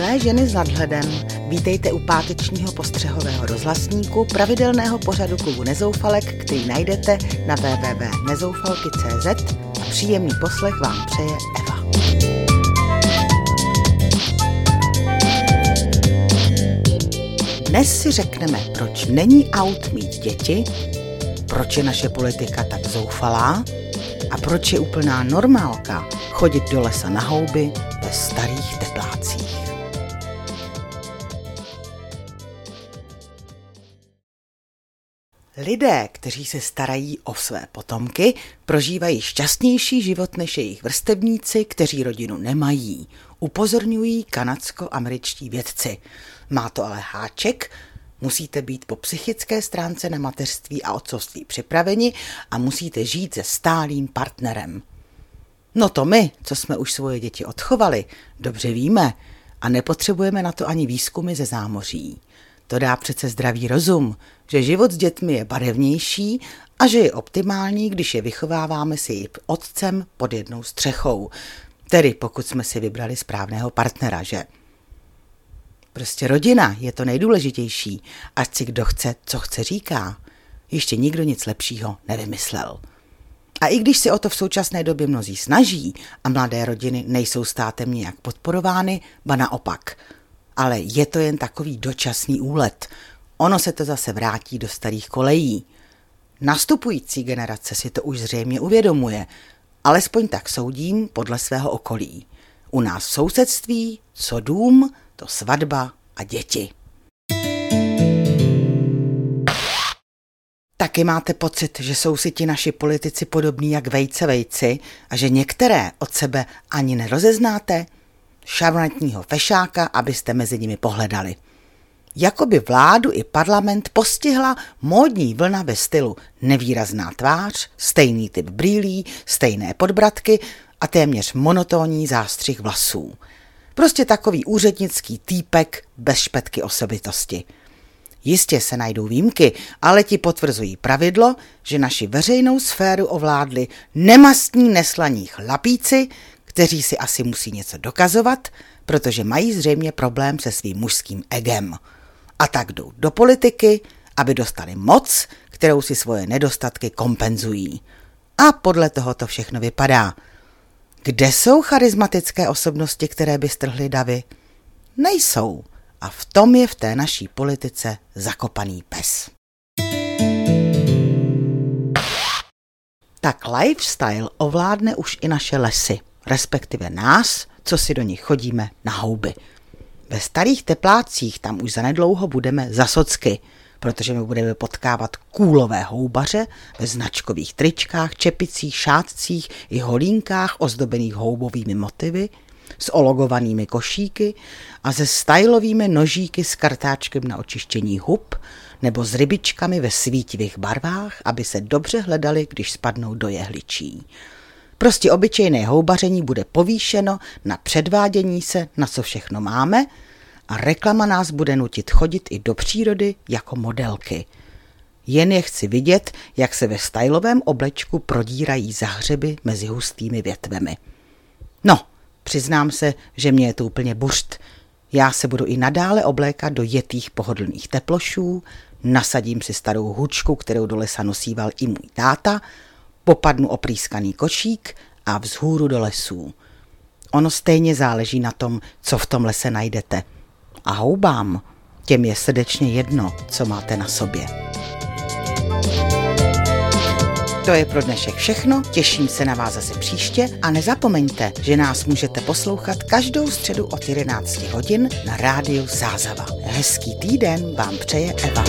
Milé ženy s nadhledem, vítejte u pátečního postřehového rozhlasníku pravidelného pořadu klubu Nezoufalek, který najdete na www.nezoufalky.cz a příjemný poslech vám přeje Eva. Dnes si řekneme, proč není aut mít děti, proč je naše politika tak zoufalá a proč je úplná normálka chodit do lesa na houby ve starých teplácích. Lidé, kteří se starají o své potomky, prožívají šťastnější život než jejich vrstevníci, kteří rodinu nemají, upozorňují kanadsko-američtí vědci. Má to ale háček, musíte být po psychické stránce na mateřství a otcovství připraveni a musíte žít se stálým partnerem. No to my, co jsme už svoje děti odchovali, dobře víme a nepotřebujeme na to ani výzkumy ze zámoří. To dá přece zdravý rozum, že život s dětmi je barevnější a že je optimální, když je vychováváme si jejich otcem pod jednou střechou. Tedy pokud jsme si vybrali správného partnera, že? Prostě rodina je to nejdůležitější, ať si kdo chce, co chce říká. Ještě nikdo nic lepšího nevymyslel. A i když se o to v současné době mnozí snaží a mladé rodiny nejsou státem nějak podporovány, ba naopak. Ale je to jen takový dočasný úlet. Ono se to zase vrátí do starých kolejí. Nastupující generace si to už zřejmě uvědomuje, alespoň tak soudím podle svého okolí. U nás v sousedství, co dům, to svatba a děti. Taky máte pocit, že jsou si ti naši politici podobní jak vejce vejci a že některé od sebe ani nerozeznáte? Šarmantního fešáka, abyste mezi nimi pohledali. Jakoby vládu i parlament postihla módní vlna ve stylu nevýrazná tvář, stejný typ brýlí, stejné podbratky a téměř monotónní zástřih vlasů. Prostě takový úřednický týpek bez špetky osobitosti – Jistě se najdou výjimky, ale ti potvrzují pravidlo, že naši veřejnou sféru ovládli nemastní neslaní chlapíci, kteří si asi musí něco dokazovat, protože mají zřejmě problém se svým mužským egem. A tak jdou do politiky, aby dostali moc, kterou si svoje nedostatky kompenzují. A podle toho to všechno vypadá. Kde jsou charismatické osobnosti, které by strhly davy? Nejsou. A v tom je v té naší politice zakopaný pes. Tak lifestyle ovládne už i naše lesy, respektive nás, co si do nich chodíme na houby. Ve starých teplácích tam už zanedlouho budeme za socky, protože my budeme potkávat kůlové houbaře ve značkových tričkách, čepicích, šátcích i holínkách ozdobených houbovými motivy – s ologovanými košíky a se stylovými nožíky s kartáčkem na očištění hub nebo s rybičkami ve svítivých barvách, aby se dobře hledali, když spadnou do jehličí. Prostě obyčejné houbaření bude povýšeno na předvádění se, na co všechno máme a reklama nás bude nutit chodit i do přírody jako modelky. Jen je chci vidět, jak se ve stylovém oblečku prodírají zahřeby mezi hustými větvemi. No, Přiznám se, že mě je to úplně burst. Já se budu i nadále oblékat do jetých pohodlných teplošů, nasadím si starou hučku, kterou do lesa nosíval i můj táta, popadnu oprýskaný košík a vzhůru do lesů. Ono stejně záleží na tom, co v tom lese najdete. A houbám, těm je srdečně jedno, co máte na sobě. To je pro dnešek všechno, těším se na vás zase příště a nezapomeňte, že nás můžete poslouchat každou středu od 11 hodin na rádiu Zázava. Hezký týden vám přeje Eva.